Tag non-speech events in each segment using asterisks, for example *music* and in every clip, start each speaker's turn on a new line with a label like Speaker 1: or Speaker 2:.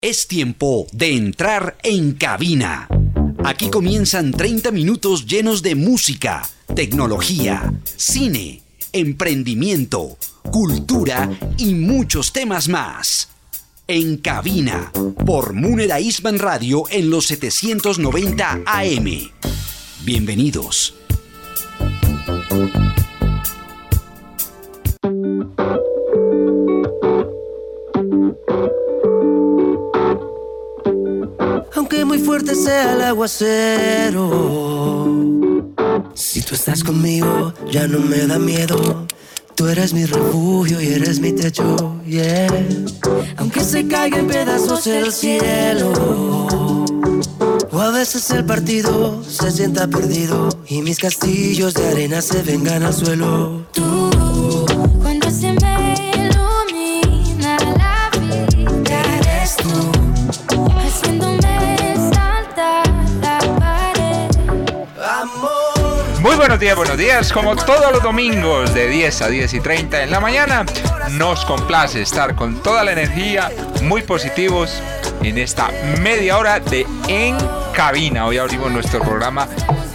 Speaker 1: Es tiempo de entrar en cabina. Aquí comienzan 30 minutos llenos de música, tecnología, cine, emprendimiento, cultura y muchos temas más. En cabina, por Munera Isman Radio en los 790 AM. Bienvenidos.
Speaker 2: Fuerte sea el aguacero. Si tú estás conmigo, ya no me da miedo. Tú eres mi refugio y eres mi techo, yeah. Aunque se caiga en pedazos el cielo. O a veces el partido se sienta perdido y mis castillos de arena se vengan al suelo. Tú,
Speaker 3: buenos días, buenos días. Como todos los domingos de 10 a 10 y 30 en la mañana, nos complace estar con toda la energía, muy positivos en esta media hora de En Cabina. Hoy abrimos nuestro programa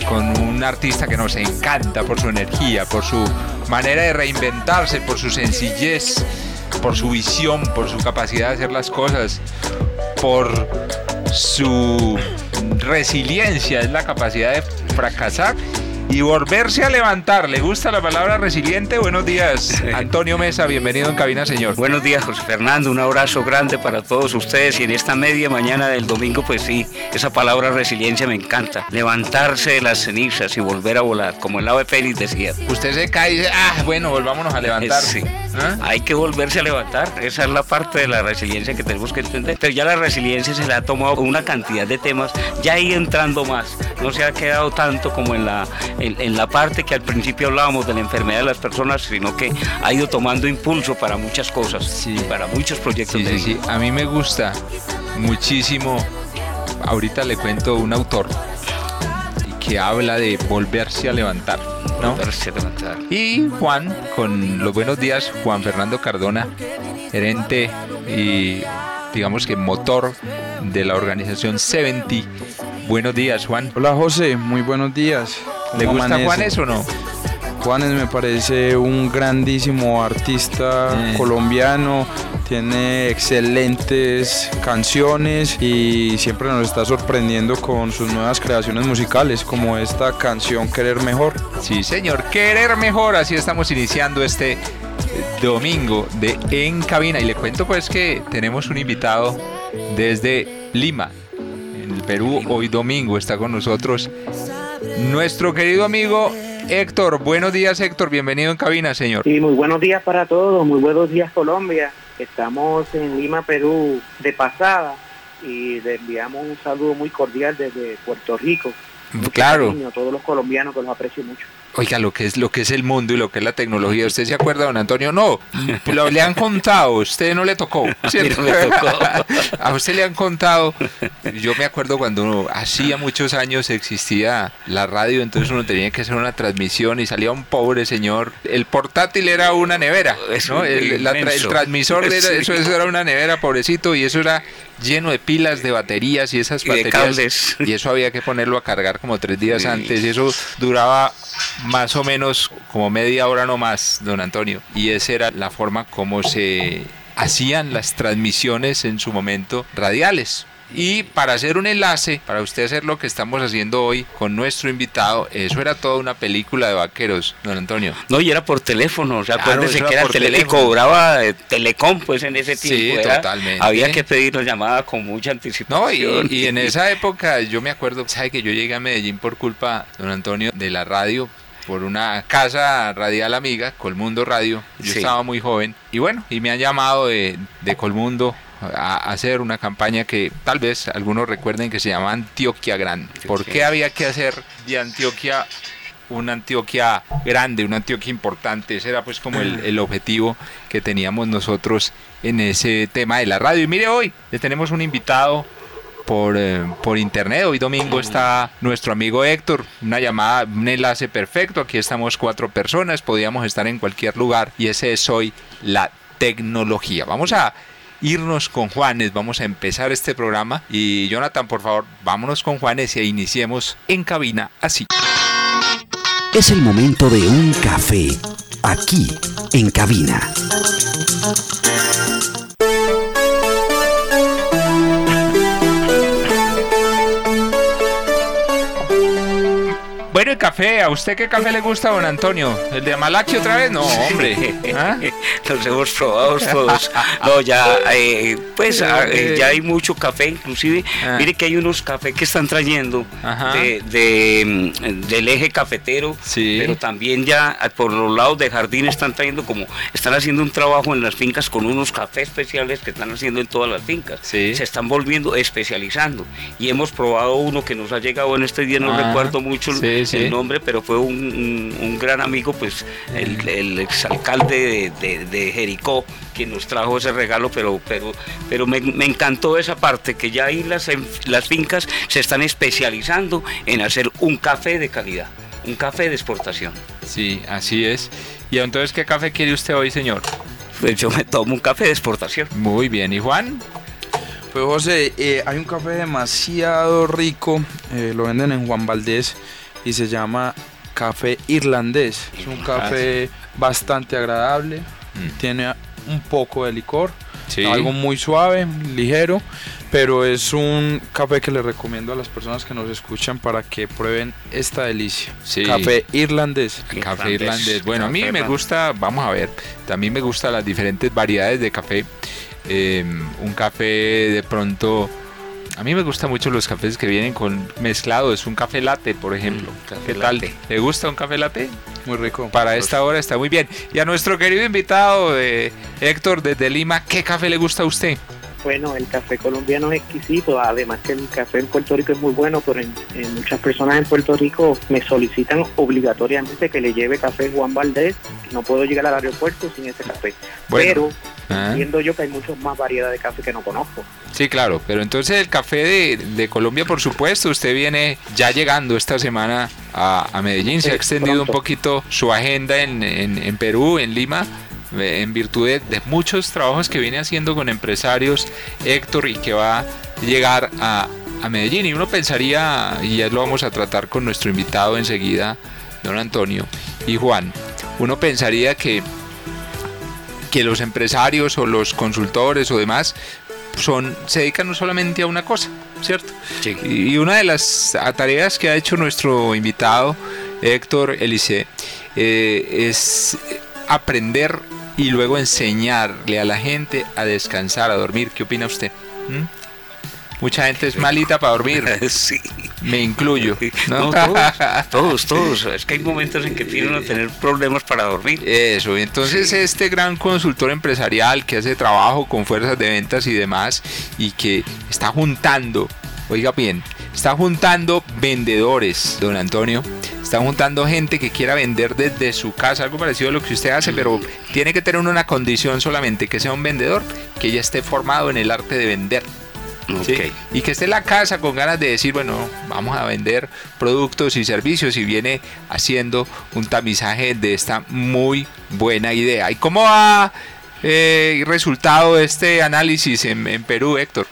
Speaker 3: con un artista que nos encanta por su energía, por su manera de reinventarse, por su sencillez, por su visión, por su capacidad de hacer las cosas, por su resiliencia, es la capacidad de fracasar y volverse a levantar. ¿Le gusta la palabra resiliente? Buenos días, Antonio Mesa, bienvenido en cabina, señor.
Speaker 4: Buenos días, José Fernando, un abrazo grande para todos ustedes y en esta media mañana del domingo, pues sí, esa palabra resiliencia me encanta. Levantarse de las cenizas y volver a volar, como el ave Félix decía.
Speaker 3: Usted se cae y dice, ah, bueno, volvámonos a levantar.
Speaker 4: Sí. ¿Ah? Hay que volverse a levantar, esa es la parte de la resiliencia que tenemos que entender. Pero ya la resiliencia se le ha tomado una cantidad de temas, ya ahí entrando más, no se ha quedado tanto como en la en, la parte que al principio hablábamos de la enfermedad de las personas, sino que ha ido tomando impulso para muchas cosas, sí. para muchos proyectos.
Speaker 3: Sí, sí, a mí me gusta muchísimo, ahorita le cuento un autor que habla de volverse a levantar. ¿no? Volverse a levantar. Y Juan, con los buenos días, Juan Fernando Cardona, gerente y digamos que motor de la organización 70. Buenos días, Juan.
Speaker 5: Hola, José. Muy buenos días.
Speaker 3: ¿Le gusta Juanes o no?
Speaker 5: Juanes me parece un grandísimo artista colombiano, tiene excelentes canciones y siempre nos está sorprendiendo con sus nuevas creaciones musicales, como esta canción Querer Mejor.
Speaker 3: Sí, señor, Querer Mejor, así estamos iniciando este domingo de En Cabina y le cuento pues que tenemos un invitado desde Lima, en el Perú, hoy domingo está con nosotros nuestro querido amigo Héctor. Buenos días, Héctor. Bienvenido en cabina, señor.
Speaker 6: Sí, muy buenos días para todos. Muy buenos días, Colombia. Estamos en Lima, Perú, de pasada y le enviamos un saludo muy cordial desde Puerto Rico.
Speaker 3: claro.
Speaker 6: a todos los colombiaos que los aprecio mucho.
Speaker 3: Oiga, lo que es lo que es el mundo y lo que es la tecnología. ¿Usted se acuerda, don Antonio? No, lo, le han contado, usted no le tocó. *laughs* *laughs* A usted le han contado. Yo me acuerdo cuando hacía muchos años existía la radio, entonces uno tenía que hacer una transmisión y salía un pobre señor. El portátil era una nevera, ¿no? El, transmisor de eso, eso era una nevera, pobrecito, y eso era lleno de pilas de baterías y esas baterías. Y eso había que ponerlo a cargar como tres días antes. Y eso duraba más o menos como media hora no más, don Antonio. Y esa era la forma como se hacían las transmisiones en su momento radiales. Y para hacer un enlace, para usted hacer lo que estamos haciendo hoy con nuestro invitado, eso era toda una película de vaqueros, don Antonio.
Speaker 4: No, y era por teléfono, o sea, acuérdese que era teléfono. cobraba eh, Telecom, pues en ese tiempo. Sí, totalmente. Había que pedir la llamada con mucha anticipación.
Speaker 3: No, y, en esa época yo me acuerdo, sabe que yo llegué a Medellín por culpa, don Antonio, de la radio, por una casa radial amiga, Colmundo Radio. Yo estaba muy joven y bueno, y me han llamado de, de Colmundo a hacer una campaña que tal vez algunos recuerden que se llama Antioquia Grande. ¿Por qué había que hacer de Antioquia una Antioquia grande, una Antioquia importante? Ese era pues como el, *clears throat* objetivo que teníamos nosotros en ese tema de la radio. Y mire hoy, le tenemos un invitado por, eh, por internet. Hoy domingo está nuestro amigo Héctor, una llamada, un enlace perfecto. Aquí estamos cuatro personas, podíamos estar en cualquier lugar y ese es hoy la tecnología. Vamos a irnos con Juanes. Vamos a empezar este programa. Y Jonathan, por favor, vámonos con Juanes e iniciemos en cabina así.
Speaker 1: Es el momento de un café aquí en cabina.
Speaker 3: Bueno, el café, ¿a usted qué café le gusta, don Antonio? ¿El de Amalachi otra vez? No, hombre. *laughs*
Speaker 4: ¿Ah? Los hemos probado todos. No, ya, eh, pues ah, eh, ya hay mucho café, inclusive. Ah. Mire que hay unos cafés que están trayendo de, mm, del eje cafetero, sí. pero también ya por los lados de jardín están trayendo como, están haciendo un trabajo en las fincas con unos cafés especiales que están haciendo en todas las fincas. Se están volviendo especializando. Y hemos probado uno que nos ha llegado en este día, no recuerdo mucho. Sí el nombre, pero fue un, gran amigo, pues el, exalcalde de, Jericó, quien nos trajo ese regalo, pero, pero, pero me, encantó esa parte, que ya ahí las, las fincas se están especializando en hacer un café de calidad, un café de exportación.
Speaker 3: Sí, así es. ¿Y entonces qué café quiere usted hoy, señor?
Speaker 4: Pues yo me tomo un café de exportación.
Speaker 3: Muy bien, ¿y Juan?
Speaker 5: Pues José, eh, hay un café demasiado rico, eh, lo venden en Juan Valdés, y se llama café irlandés. Es un café bastante agradable, mm. tiene un poco de licor, algo muy suave, ligero, pero es un café que le recomiendo a las personas que nos escuchan para que prueben esta delicia. Café irlandés.
Speaker 3: Café irlandés. Bueno, a mí me gusta, vamos a ver, también me gustan las diferentes variedades de café. Em, un café de pronto a mí me gustan mucho los cafés que vienen con mezclado. Es un café latte, por ejemplo. Mm, ¿Qué tal? ¿Le gusta un café latte?
Speaker 5: Muy rico.
Speaker 3: Para esta hora está muy bien. Y a nuestro querido invitado, eh, Héctor, desde Lima, ¿qué café le gusta a usted?
Speaker 6: Bueno, el café colombiano es exquisito, además que el café en Puerto Rico es muy bueno, pero en, muchas personas en Puerto Rico me solicitan obligatoriamente que le lleve café Juan Valdés. No puedo llegar al aeropuerto sin ese café. pero ah. viendo yo que hay muchas más variedades de café que no conozco.
Speaker 3: Sí, claro, pero entonces el café de, Colombia, por supuesto, usted viene ya llegando esta semana a, Medellín, se ha extendido un poquito su agenda en, en Perú, en Lima en virtud de, muchos trabajos que viene haciendo con empresarios Héctor y que va a llegar a, Medellín. Y uno pensaría, y ya lo vamos a tratar con nuestro invitado enseguida, don Antonio y Juan, uno pensaría que, que los empresarios o los consultores o demás son, se dedican no solamente a una cosa, ¿cierto? Y una de las tareas que ha hecho nuestro invitado, Héctor Elice, eh, es aprender y luego enseñarle a la gente a descansar, a dormir. ¿Qué opina usted? ¿Mm? Mucha gente es malita para dormir. *laughs* Sí. Me incluyo. *laughs* *laughs*
Speaker 4: todos, todos, Es que hay momentos en que tienen que tener problemas para dormir.
Speaker 3: Eso, entonces este gran consultor empresarial que hace trabajo con fuerzas de ventas y demás y que está juntando, oiga bien, está juntando vendedores, don Antonio, está juntando gente que quiera vender desde su casa, algo parecido a lo que usted hace, pero tiene que tener una condición solamente, que sea un vendedor, que ya esté formado en el arte de vender. Y que esté en la casa con ganas de decir, bueno, vamos a vender productos y servicios y viene haciendo un tamizaje de esta muy buena idea. ¿Y cómo ha eh, resultado este análisis en, en Perú, Héctor?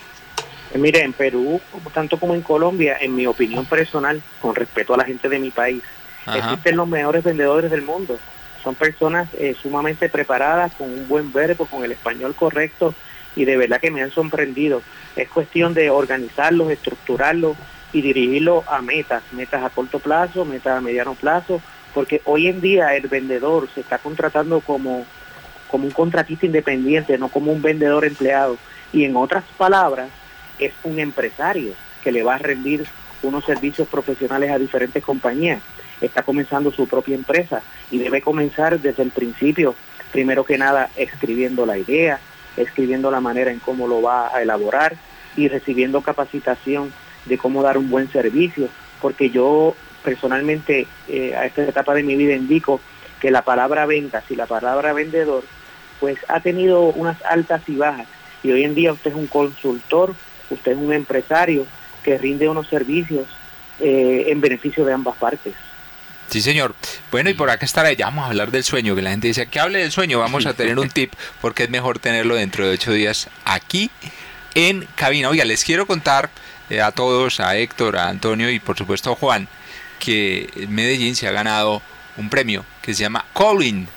Speaker 6: Eh, mire, en Perú, tanto como en Colombia, en mi opinión personal, con respeto a la gente de mi país, existen los mejores vendedores del mundo. Son personas eh, sumamente preparadas, con un buen verbo, con el español correcto, y de verdad que me han sorprendido. Es cuestión de organizarlos, estructurarlos y dirigirlos a metas, metas a corto plazo, metas a mediano plazo, porque hoy en día el vendedor se está contratando como, como un contratista independiente, no como un vendedor empleado. Y en otras palabras, es un empresario que le va a rendir unos servicios profesionales a diferentes compañías. Está comenzando su propia empresa y debe comenzar desde el principio, primero que nada, escribiendo la idea, escribiendo la manera en cómo lo va a elaborar y recibiendo capacitación de cómo dar un buen servicio, porque yo personalmente eh, a esta etapa de mi vida indico que la palabra ventas y la palabra vendedor pues ha tenido unas altas y bajas y hoy en día usted es un consultor usted es un empresario que rinde unos servicios eh, en beneficio de ambas partes.
Speaker 3: Sí, señor. Bueno, y por acá estará, ya vamos a hablar del sueño, que la gente dice que hable del sueño, vamos a tener un *laughs* tip, porque es mejor tenerlo dentro de ocho días aquí en cabina. Oiga, les quiero contar eh, a todos, a Héctor, a Antonio y por supuesto a Juan, que Medellín se ha ganado un premio que se llama Colin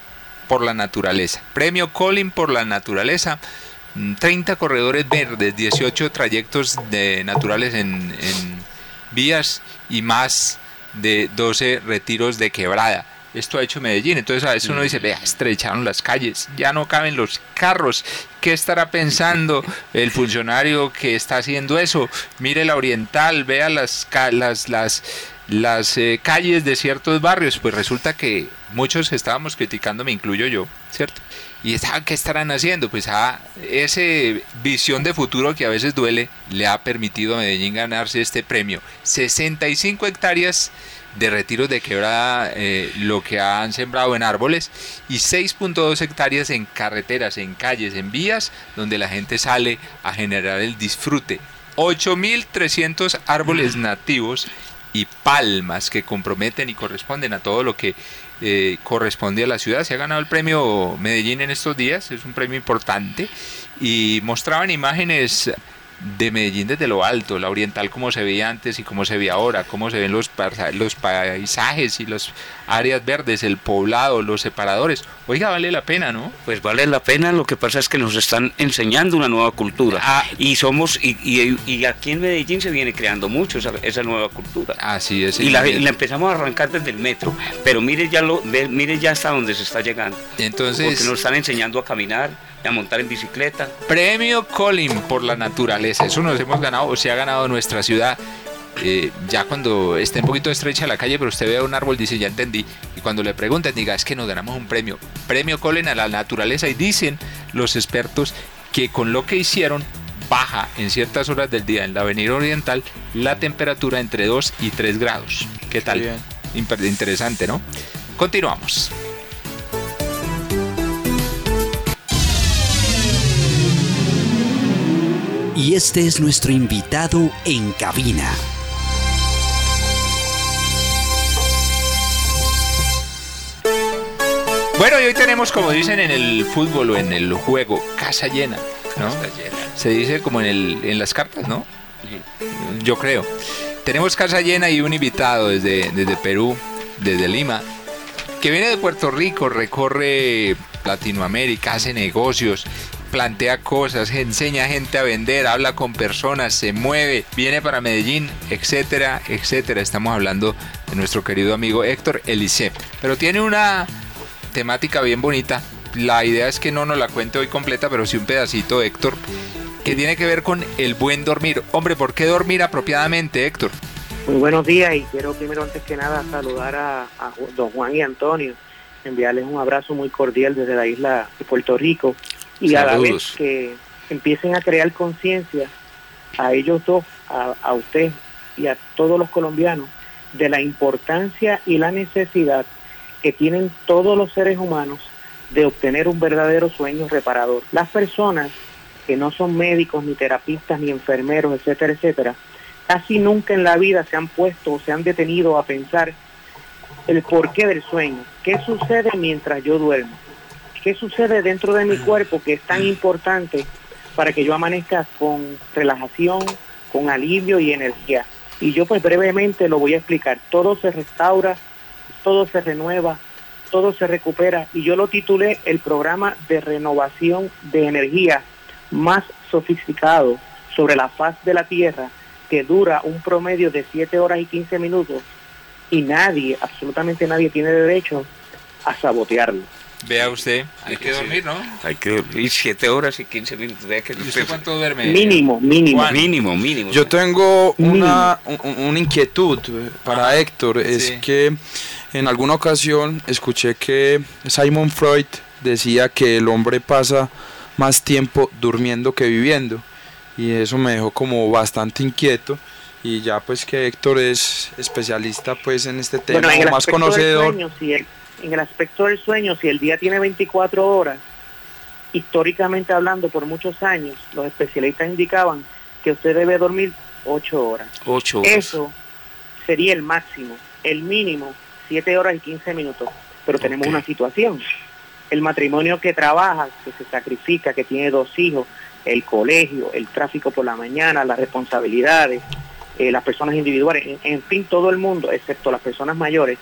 Speaker 3: por la naturaleza. Premio Colin por la naturaleza. 30 mm, corredores verdes, 18 trayectos de naturales en, en vías y más de 12 retiros de quebrada. Esto ha hecho Medellín. Entonces a veces uno dice, vea, estrecharon las calles, ya no caben los carros. ¿Qué estará pensando el funcionario que está haciendo eso? Mire la oriental, vea las, las, las, las eh, calles de ciertos barrios. Pues resulta que muchos estábamos criticando, me incluyo yo, ¿cierto? ¿Y qué estarán haciendo? Pues ah, esa visión de futuro que a veces duele le ha permitido a Medellín ganarse este premio. 65 hectáreas de retiros de quebrada eh, lo que han sembrado en árboles y 6.2 hectáreas en carreteras, en calles, en vías donde la gente sale a generar el disfrute. 8.300 árboles nativos y palmas que comprometen y corresponden a todo lo que eh, corresponde a la ciudad. Se ha ganado el premio Medellín en estos días, es un premio importante y mostraban imágenes de Medellín desde lo alto, la oriental como se veía antes y como se ve ahora, cómo se ven los, los paisajes y las áreas verdes, el poblado, los separadores. Oiga, vale la pena, ¿no?
Speaker 4: Pues vale la pena, lo que pasa es que nos están enseñando una nueva cultura. Ah. y somos, y, y, aquí en Medellín se viene creando mucho esa, nueva cultura.
Speaker 3: Así es.
Speaker 4: Y la, empezamos a arrancar desde el metro, pero mire ya, lo, mire ya hasta dónde se está llegando.
Speaker 3: Entonces...
Speaker 4: Porque nos están enseñando a caminar, a montar en bicicleta.
Speaker 3: Premio Colin por la naturaleza. Eso nos hemos ganado, o se ha ganado nuestra ciudad. Eh, ya cuando esté un poquito estrecha la calle, pero usted ve un árbol, dice, ya entendí. Y cuando le preguntan, diga, es que nos ganamos un premio. Premio Colin a la naturaleza. Y dicen los expertos que con lo que hicieron, baja en ciertas horas del día en la avenida oriental la temperatura entre 2 y 3 grados. ¿Qué tal? Interesante, ¿no? Continuamos.
Speaker 1: y este es nuestro invitado en cabina.
Speaker 3: Bueno, y hoy tenemos, como dicen en el fútbol o en el juego, casa llena. ¿no? Se dice como en, el, en las cartas, ¿no? Yo creo. Tenemos casa llena y un invitado desde, desde Perú, desde Lima, que viene de Puerto Rico, recorre Latinoamérica, hace negocios plantea cosas, enseña a gente a vender, habla con personas, se mueve, viene para Medellín, etcétera, etcétera. Estamos hablando de nuestro querido amigo Héctor Elisé. Pero tiene una temática bien bonita. La idea es que no nos la cuente hoy completa, pero sí un pedacito, Héctor, que tiene que ver con el buen dormir. Hombre, ¿por qué dormir apropiadamente, Héctor?
Speaker 6: Muy buenos días y quiero primero antes que nada saludar a, a don Juan y Antonio, enviarles un abrazo muy cordial desde la isla de Puerto Rico y a la vez que empiecen a crear conciencia a ellos dos, a, usted y a todos los colombianos, de la importancia y la necesidad que tienen todos los seres humanos de obtener un verdadero sueño reparador. Las personas que no son médicos, ni terapistas, ni enfermeros, etcétera, etcétera, casi nunca en la vida se han puesto o se han detenido a pensar el porqué del sueño. ¿Qué sucede mientras yo duermo? ¿Qué sucede dentro de mi cuerpo que es tan importante para que yo amanezca con relajación, con alivio y energía? Y yo pues brevemente lo voy a explicar. Todo se restaura, todo se renueva, todo se recupera y yo lo titulé el programa de renovación de energía más sofisticado sobre la faz de la Tierra que dura un promedio de 7 horas y 15 minutos y nadie, absolutamente nadie tiene derecho a sabotearlo.
Speaker 3: Vea usted, hay que dormir, ¿no?
Speaker 4: Hay que dormir 7 horas y 15 minutos. Vea que
Speaker 3: ¿Y usted cuánto duerme?
Speaker 6: Mínimo, mínimo.
Speaker 4: Mínimo, mínimo.
Speaker 5: Yo tengo una, una inquietud para Héctor, es que en alguna ocasión escuché que Simon Freud decía que el hombre pasa más tiempo durmiendo que viviendo y eso me dejó como bastante inquieto y ya pues que Héctor es especialista pues en este tema, más conocedor
Speaker 6: en el aspecto del sueño, si el día tiene 24 horas, históricamente hablando por muchos años, los especialistas indicaban que usted debe dormir 8 horas.
Speaker 4: 8 horas.
Speaker 6: Eso sería el máximo. El mínimo 7 horas y 15 minutos, pero tenemos una situación. El matrimonio que trabaja, que se sacrifica, que tiene dos hijos, el colegio, el tráfico por la mañana, las responsabilidades, eh, las personas individuales, en, fin, todo el mundo, excepto las personas mayores,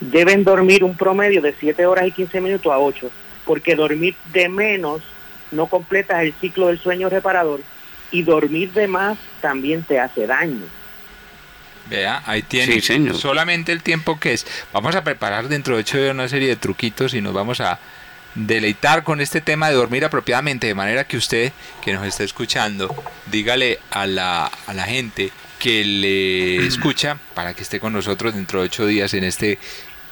Speaker 6: deben dormir un promedio de 7 horas y 15 minutos a 8, porque dormir de menos no completas el ciclo del sueño reparador y dormir de más también te hace daño.
Speaker 3: Vea, ahí tiene solamente el tiempo que es. Vamos a preparar dentro de hecho una serie de truquitos y nos vamos a deleitar con este tema de dormir apropiadamente, de manera que usted que nos está escuchando, dígale a la, a la gente que le escucha para que esté con nosotros dentro de ocho días en este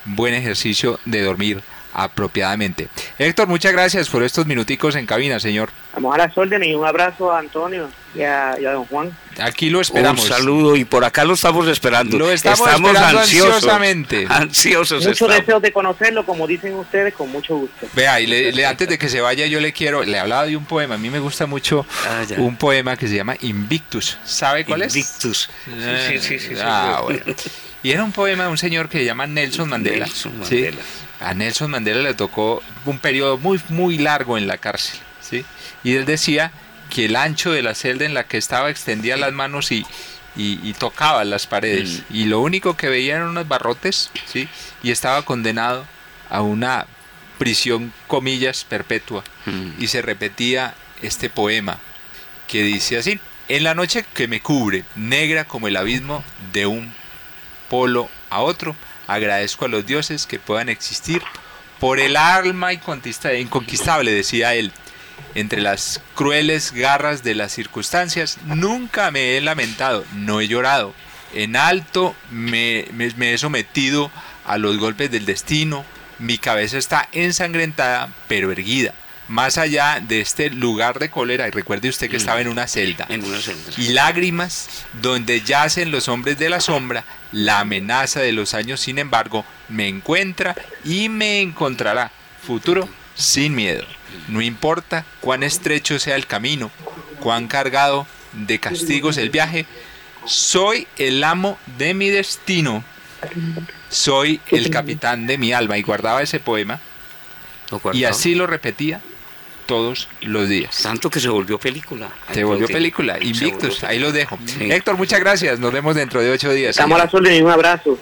Speaker 3: buen ejercicio de dormir apropiadamente. Héctor, muchas gracias por estos minuticos en cabina, señor.
Speaker 6: Vamos a las órdenes y un abrazo a Antonio y a, don Juan.
Speaker 3: Aquí lo esperamos.
Speaker 4: Un saludo y por acá lo estamos esperando.
Speaker 3: Lo estamos, esperando ansiosamente.
Speaker 4: Ansiosos.
Speaker 6: Muchos deseos de conocerlo, como dicen ustedes, con mucho gusto.
Speaker 3: Vea, y le, antes de que se vaya, yo le quiero, le hablaba de un poema. A mí me gusta mucho ah, un poema que se llama Invictus. ¿Sabe cuál
Speaker 4: es? Invictus.
Speaker 3: Sí, sí, sí. ah, bueno. Y era un poema de un señor que se llama Nelson Mandela.
Speaker 4: Nelson Mandela.
Speaker 3: A Nelson Mandela le tocó un periodo muy, muy largo en la cárcel. ¿sí? Y él decía que el ancho de la celda en la que estaba extendía las manos y, y, tocaba las paredes. Mm. Y lo único que veía eran unos barrotes, ¿sí? Y estaba condenado a una prisión, comillas, perpetua. Mm. Y se repetía este poema que dice así, en la noche que me cubre, negra como el abismo de un polo a otro, agradezco a los dioses que puedan existir por el alma inconquistable, decía él. Entre las crueles garras de las circunstancias, nunca me he lamentado, no he llorado. En alto me, me he sometido a los golpes del destino, mi cabeza está ensangrentada pero erguida más allá de este lugar de cólera, y recuerde usted que mm. estaba en una celda,
Speaker 4: en una celda.
Speaker 3: y lágrimas, donde yacen los hombres de la sombra, la amenaza de los años, sin embargo, me encuentra y me encontrará. Futuro sin miedo. No importa cuán estrecho sea el camino, cuán cargado de castigos el viaje, soy el amo de mi destino. Soy el capitán de mi alma. Y guardaba ese poema. Y así lo repetía todos los días.
Speaker 4: Tanto que se volvió película.
Speaker 3: Se volvió película. Invictus, ahí lo dejo. Héctor, muchas gracias. Nos vemos dentro de ocho días.
Speaker 6: Estamos a la suerte y un abrazo.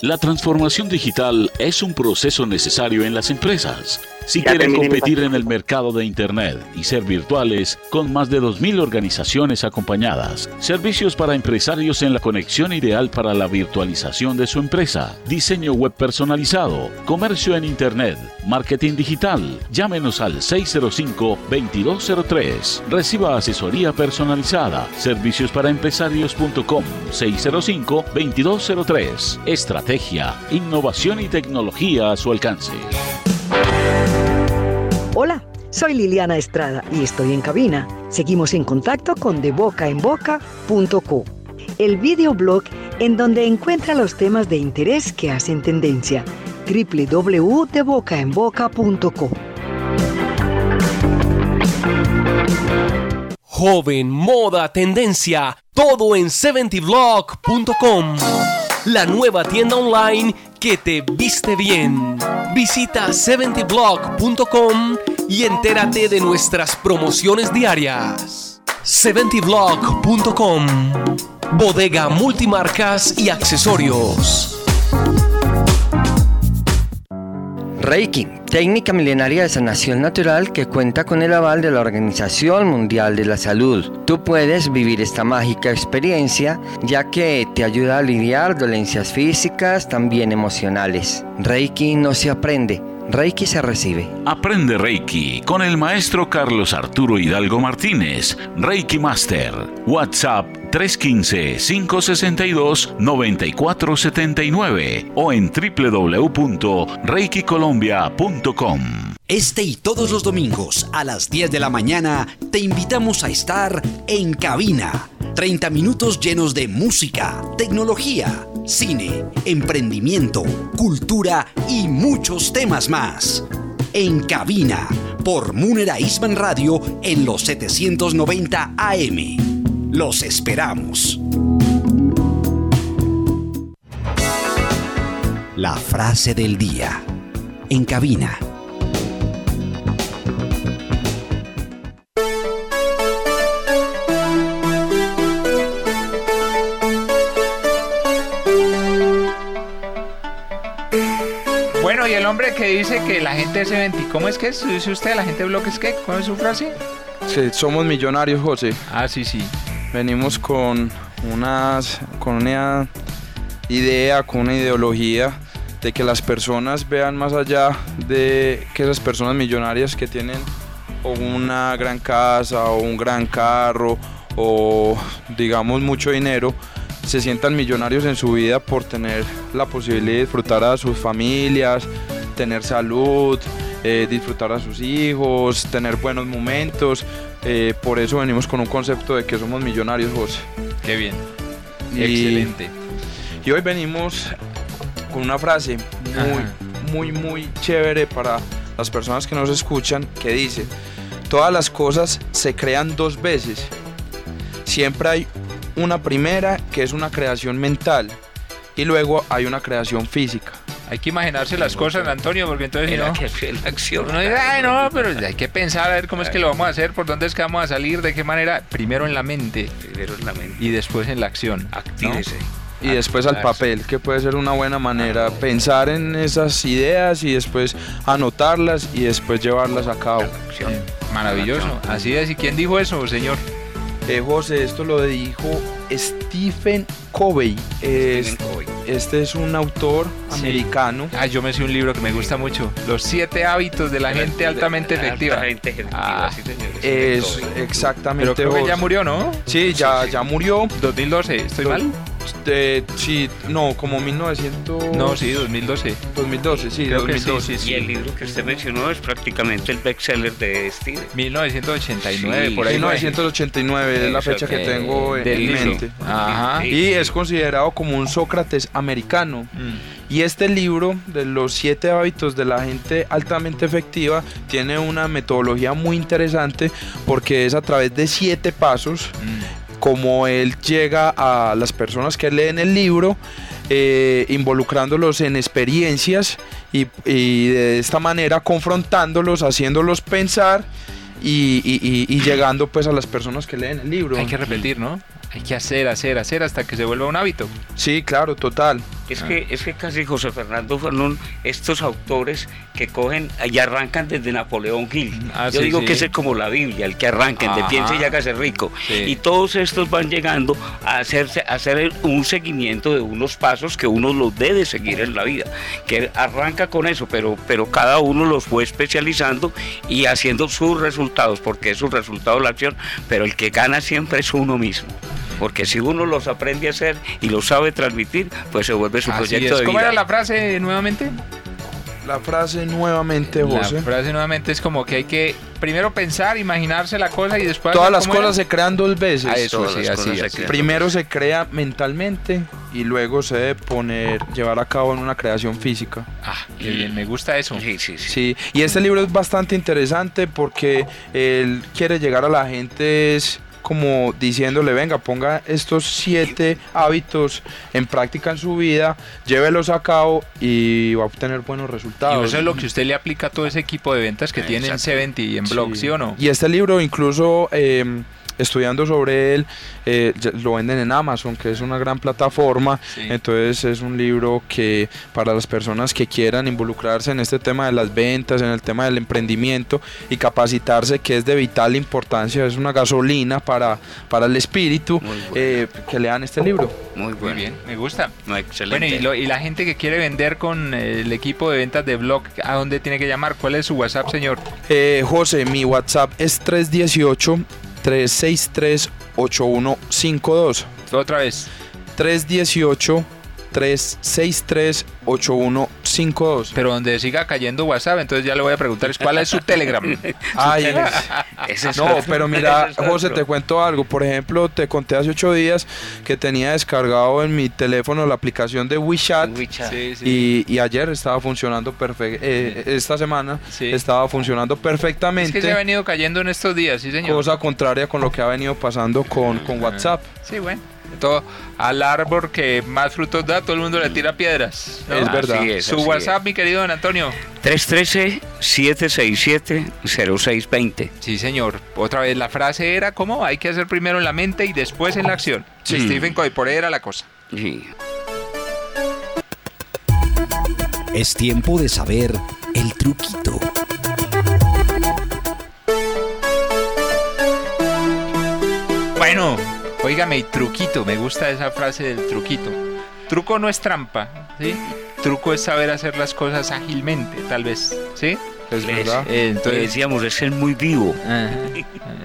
Speaker 1: La transformación digital es un proceso necesario en las empresas. Si quieren competir en el mercado de Internet y ser virtuales, con más de 2.000 organizaciones acompañadas, servicios para empresarios en la conexión ideal para la virtualización de su empresa, diseño web personalizado, comercio en Internet, marketing digital, llámenos al 605-2203. Reciba asesoría personalizada. Servicios para empresarios.com 605-2203. Estrategia, innovación y tecnología a su alcance.
Speaker 7: Hola, soy Liliana Estrada y estoy en cabina. Seguimos en contacto con debocaenboca.co, el videoblog en donde encuentra los temas de interés que hacen tendencia. www.debocaenboca.co.
Speaker 8: Joven, moda, tendencia, todo en 70blog.com la nueva tienda online que te viste bien. Visita 70blog.com y entérate de nuestras promociones diarias. 70blog.com Bodega multimarcas y accesorios.
Speaker 9: Reiki, técnica milenaria de sanación natural que cuenta con el aval de la Organización Mundial de la Salud. Tú puedes vivir esta mágica experiencia ya que te ayuda a lidiar dolencias físicas, también emocionales. Reiki no se aprende, Reiki se recibe.
Speaker 1: Aprende Reiki con el maestro Carlos Arturo Hidalgo Martínez, Reiki Master. WhatsApp 315-562-9479 o en www.reikicolombia.com. Este y todos los domingos a las 10 de la mañana te invitamos a estar en cabina. 30 minutos llenos de música, tecnología, cine, emprendimiento, cultura y muchos temas más. En cabina por Munera Isman Radio en los 790 AM. Los esperamos. La frase del día. En cabina.
Speaker 3: Bueno, y el hombre que dice que la gente se venti, ¿cómo es que es? dice usted? ¿La gente de bloques qué? ¿Cuál es su frase?
Speaker 5: Sí, somos millonarios, José.
Speaker 3: Ah, sí, sí.
Speaker 5: Venimos con unas, con una idea, con una ideología de que las personas vean más allá de que esas personas millonarias que tienen una gran casa o un gran carro o digamos mucho dinero, se sientan millonarios en su vida por tener la posibilidad de disfrutar a sus familias, tener salud, eh, disfrutar a sus hijos, tener buenos momentos. Eh, por eso venimos con un concepto de que somos millonarios, José.
Speaker 3: Qué bien. Excelente.
Speaker 5: Y hoy venimos con una frase muy, muy, muy chévere para las personas que nos escuchan que dice, todas las cosas se crean dos veces. Siempre hay una primera que es una creación mental y luego hay una creación física.
Speaker 3: Hay que imaginarse las cosas, Antonio, porque entonces si no... Que
Speaker 4: la acción.
Speaker 3: Uno dice, ay, no, pero hay que pensar a ver cómo es que lo vamos a hacer, por dónde es que vamos a salir, de qué manera. Primero en la mente.
Speaker 4: Primero en la mente.
Speaker 3: Y después en la acción.
Speaker 4: Actívese.
Speaker 5: Y después al papel, que puede ser una buena manera. Pensar en esas ideas y después anotarlas y después llevarlas a cabo.
Speaker 3: Maravilloso. Así es. ¿Y quién dijo eso, señor?
Speaker 5: Eh, José, esto lo dijo Stephen Covey. Este es un autor americano.
Speaker 3: Ah, yo me sé un libro que me gusta mucho. Los siete hábitos de la gente altamente efectiva.
Speaker 4: ah,
Speaker 5: es exactamente.
Speaker 3: Pero creo que ya murió, ¿no?
Speaker 5: Sí, ya, ya murió.
Speaker 3: 2012, ¿estoy mal?
Speaker 5: Sí, no, como 1900.
Speaker 3: No, sí, 2012.
Speaker 5: 2012, sí,
Speaker 3: Creo
Speaker 5: 2012.
Speaker 3: Que sí, sí,
Speaker 4: Y el libro que usted mencionó es prácticamente el bestseller de Steve.
Speaker 3: 1989,
Speaker 4: Sí,
Speaker 3: por ahí.
Speaker 5: 1989 es la fecha que tengo en
Speaker 3: libro. Ajá.
Speaker 5: Y es considerado como un Sócrates americano.
Speaker 3: Mm.
Speaker 5: Y este libro de los siete hábitos de la gente altamente efectiva tiene una metodología muy interesante porque es a través de siete pasos
Speaker 3: Mm.
Speaker 5: como él llega a las personas que leen el libro, eh, involucrándolos en experiencias y, y de esta manera confrontándolos, haciéndolos pensar y- y llegando pues a las personas que leen el libro.
Speaker 3: Hay que repetir, ¿no? Hay que hacer, hacer, hacer hasta que se vuelva un hábito.
Speaker 5: Sí, claro, total.
Speaker 4: Es que, es que casi José Fernando fueron estos autores que cogen y arrancan desde Napoleón Hill.
Speaker 3: Ah,
Speaker 4: Yo
Speaker 3: sí,
Speaker 4: digo
Speaker 3: sí.
Speaker 4: que ese es como la Biblia, el que arranquen de piense y hágase rico.
Speaker 3: Sí.
Speaker 4: Y todos estos van llegando a, hacerse, a hacer un seguimiento de unos pasos que uno los debe seguir en la vida. Que arranca con eso, pero, pero cada uno los fue especializando y haciendo sus resultados, porque es su resultado la acción, pero el que gana siempre es uno mismo. Porque si uno los aprende a hacer y los sabe transmitir, pues se vuelve su
Speaker 3: Así
Speaker 4: proyecto
Speaker 3: es.
Speaker 4: de
Speaker 3: ¿Cómo
Speaker 4: vida.
Speaker 3: era la frase nuevamente?
Speaker 5: La frase nuevamente,
Speaker 3: La
Speaker 5: José.
Speaker 3: frase nuevamente es como que hay que primero pensar, imaginarse la cosa y después...
Speaker 5: Todas las
Speaker 3: cómo
Speaker 5: cosas
Speaker 3: era.
Speaker 5: se crean dos veces.
Speaker 3: Ah, eso, sí, así,
Speaker 4: se crean.
Speaker 5: Primero se crea mentalmente y luego se debe poner, llevar a cabo en una creación física.
Speaker 3: Ah, qué bien, me gusta eso.
Speaker 4: Sí, sí, sí.
Speaker 5: Sí, y este libro es bastante interesante porque él quiere llegar a la gente es como diciéndole, venga, ponga estos siete hábitos en práctica en su vida, llévelos a cabo y va a obtener buenos
Speaker 3: Y
Speaker 5: resultados.
Speaker 3: eso es lo que usted le aplica a todo ese equipo de ventas que tiene en. 70 y en Blog, ¿sí o no?
Speaker 5: Y este libro incluso eh, estudiando sobre él, eh, lo venden en Amazon, que es una gran plataforma.
Speaker 3: Sí.
Speaker 5: Entonces es un libro que para las personas que quieran involucrarse en este tema de las ventas, en el tema del emprendimiento y capacitarse, que es de vital importancia, es una gasolina para, para el espíritu, eh, que lean este libro.
Speaker 4: Muy
Speaker 3: bien, me gusta.
Speaker 4: Excelente.
Speaker 3: Bueno, y, lo- y la gente que quiere vender con eh, el equipo de ventas de Blog, ¿a dónde tiene que llamar? ¿Cuál es su WhatsApp, señor?
Speaker 5: Eh, José, mi WhatsApp es 318 363 8152.
Speaker 3: Otra vez.
Speaker 5: 318 363 8152 8152.
Speaker 3: Pero donde siga cayendo WhatsApp, entonces ya le voy a preguntar cuál es su Telegram. *laughs*
Speaker 5: Ay, no, pero mira, José, te cuento algo. Por ejemplo, te conté hace ocho días que tenía descargado en mi teléfono la aplicación de WeChat. Y, ayer estaba funcionando perfecto. Eh, esta semana estaba funcionando perfectamente. Es
Speaker 3: que se ha venido cayendo en estos días, sí, señor.
Speaker 5: Cosa contraria con lo que ha venido pasando con, con WhatsApp.
Speaker 3: Sí, bueno todo al árbol que más frutos da, todo el mundo le tira piedras.
Speaker 5: Es verdad.
Speaker 3: Su WhatsApp, mi querido don Antonio.
Speaker 4: 313-767-0620.
Speaker 3: Sí, señor. Otra vez, la frase era como hay que hacer primero en la mente y después en la acción. Sí. Stephen Covey, por ahí era la cosa. Sí.
Speaker 1: Es tiempo de saber el truquito.
Speaker 3: Bueno, Óigame, y truquito, me gusta esa frase del truquito. Truco no es trampa, ¿sí? Truco es saber hacer las cosas ágilmente, tal vez, ¿sí?
Speaker 4: Es verdad. Eh, entonces decíamos, es ser muy vivo.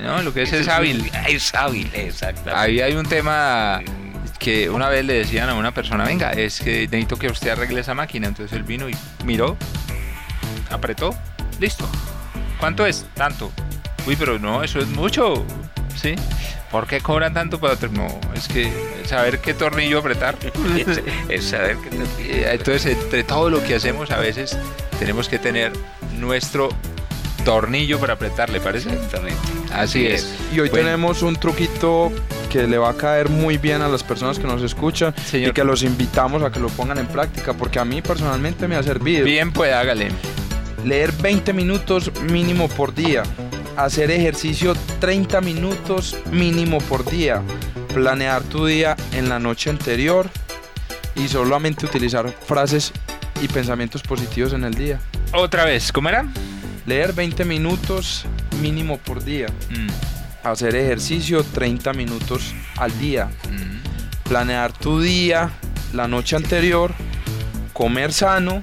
Speaker 3: No, lo que es es, hábil.
Speaker 4: Es hábil, exacto.
Speaker 3: Ahí hay un tema que una vez le decían a una persona, venga, es que necesito que usted arregle esa máquina. Entonces él vino y miró, apretó, listo. ¿Cuánto es? Tanto. Uy, pero no, eso es mucho, ¿sí? ¿Por qué cobran tanto para no, es que saber qué tornillo apretar. *laughs*
Speaker 4: es, saber qué tornillo.
Speaker 3: Eh, entonces, entre todo lo que hacemos, a veces tenemos que tener nuestro tornillo para apretar, ¿le parece?
Speaker 4: Exactamente.
Speaker 3: Así es.
Speaker 5: Y hoy tenemos un truquito que le va a caer muy bien a las personas que nos escuchan y que los invitamos a que lo pongan en práctica, porque a mí personalmente me ha servido.
Speaker 3: Bien, pues hágale.
Speaker 5: Leer 20 minutos mínimo por día hacer ejercicio 30 minutos mínimo por día, planear tu día en la noche anterior y solamente utilizar frases y pensamientos positivos en el día.
Speaker 3: Otra vez, ¿cómo era?
Speaker 5: Leer 20 minutos mínimo por día. Mm. Hacer ejercicio 30 minutos al día. Mm. Planear tu día la noche anterior. Comer sano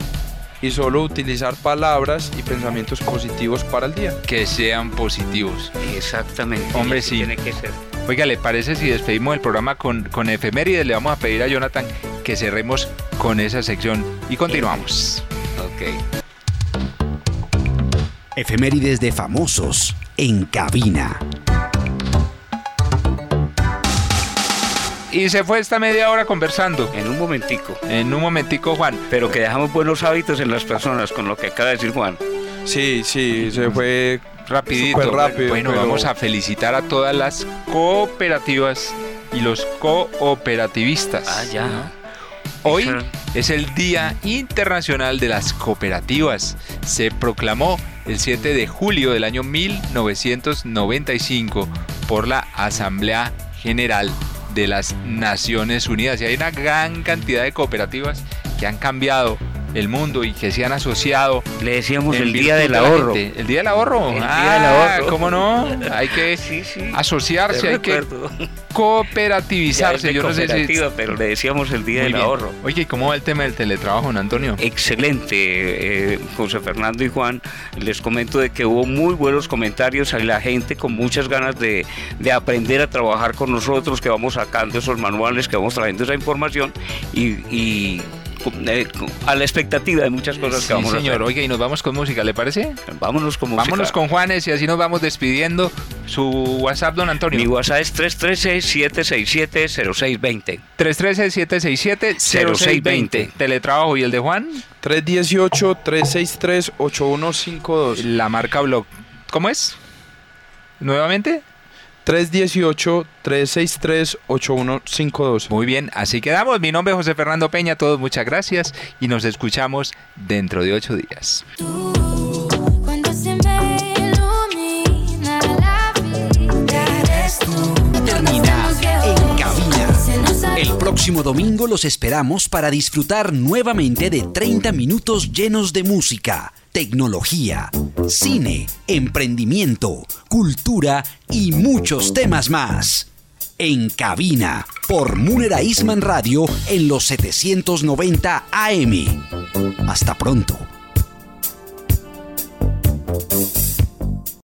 Speaker 5: y solo utilizar palabras y pensamientos positivos para el día.
Speaker 3: Que sean positivos.
Speaker 4: Exactamente.
Speaker 3: Hombre, sí. Tiene que ser. Oiga, ¿le parece si despedimos el programa con, con efemérides? Le vamos a pedir a Jonathan que cerremos con esa sección y continuamos.
Speaker 4: Ok.
Speaker 1: Efemérides de famosos en cabina.
Speaker 3: Y se fue esta media hora conversando.
Speaker 4: En un momentico.
Speaker 3: En un momentico, Juan.
Speaker 4: Pero que dejamos buenos hábitos en las personas, con lo que acaba de decir Juan.
Speaker 5: Sí, sí, se fue
Speaker 3: rapidito.
Speaker 5: rápido.
Speaker 3: Bueno, vamos a felicitar a todas las cooperativas y los cooperativistas.
Speaker 4: Ah, ya.
Speaker 3: Hoy es el Día Internacional de las Cooperativas. Se proclamó el 7 de julio del año 1995 por la Asamblea General de las Naciones Unidas. Y hay una gran cantidad de cooperativas que han cambiado el mundo y que se han asociado.
Speaker 4: Le decíamos el día del ahorro.
Speaker 3: el día del ahorro.
Speaker 4: El día del ah, ahorro.
Speaker 3: ¿Cómo no? *laughs* Hay que asociarse, hay que cooperativizarse.
Speaker 4: Yo no sé si... pero le decíamos el día del ahorro.
Speaker 3: Oye, ¿y cómo va el tema del teletrabajo, don Antonio?
Speaker 4: Excelente, eh, José Fernando y Juan. Les comento de que hubo muy buenos comentarios. Hay la gente con muchas ganas de, de aprender a trabajar con nosotros, que vamos sacando esos manuales, que vamos trayendo esa información y, y eh, a la expectativa de muchas cosas que vamos
Speaker 3: a señor.
Speaker 4: Oiga,
Speaker 3: y nos vamos con música, ¿le parece?
Speaker 4: Vámonos con música.
Speaker 3: Vámonos con Juanes y así nos vamos despidiendo. Su WhatsApp, don Antonio.
Speaker 4: Mi WhatsApp es 313-767-0620.
Speaker 3: 313-767-0620. Teletrabajo. ¿Y el de Juan?
Speaker 5: 318-363-8152.
Speaker 3: La marca blog. ¿Cómo es? ¿Nuevamente?
Speaker 5: 318-363-8152.
Speaker 3: Muy bien, así quedamos. Mi nombre es José Fernando Peña, todos muchas gracias y nos escuchamos dentro de ocho días.
Speaker 1: Termina en cabina. El próximo domingo los esperamos para disfrutar nuevamente de 30 minutos llenos de música tecnología, cine, emprendimiento, cultura y muchos temas más. En cabina por Munera Isman Radio en los 790 AM. Hasta pronto.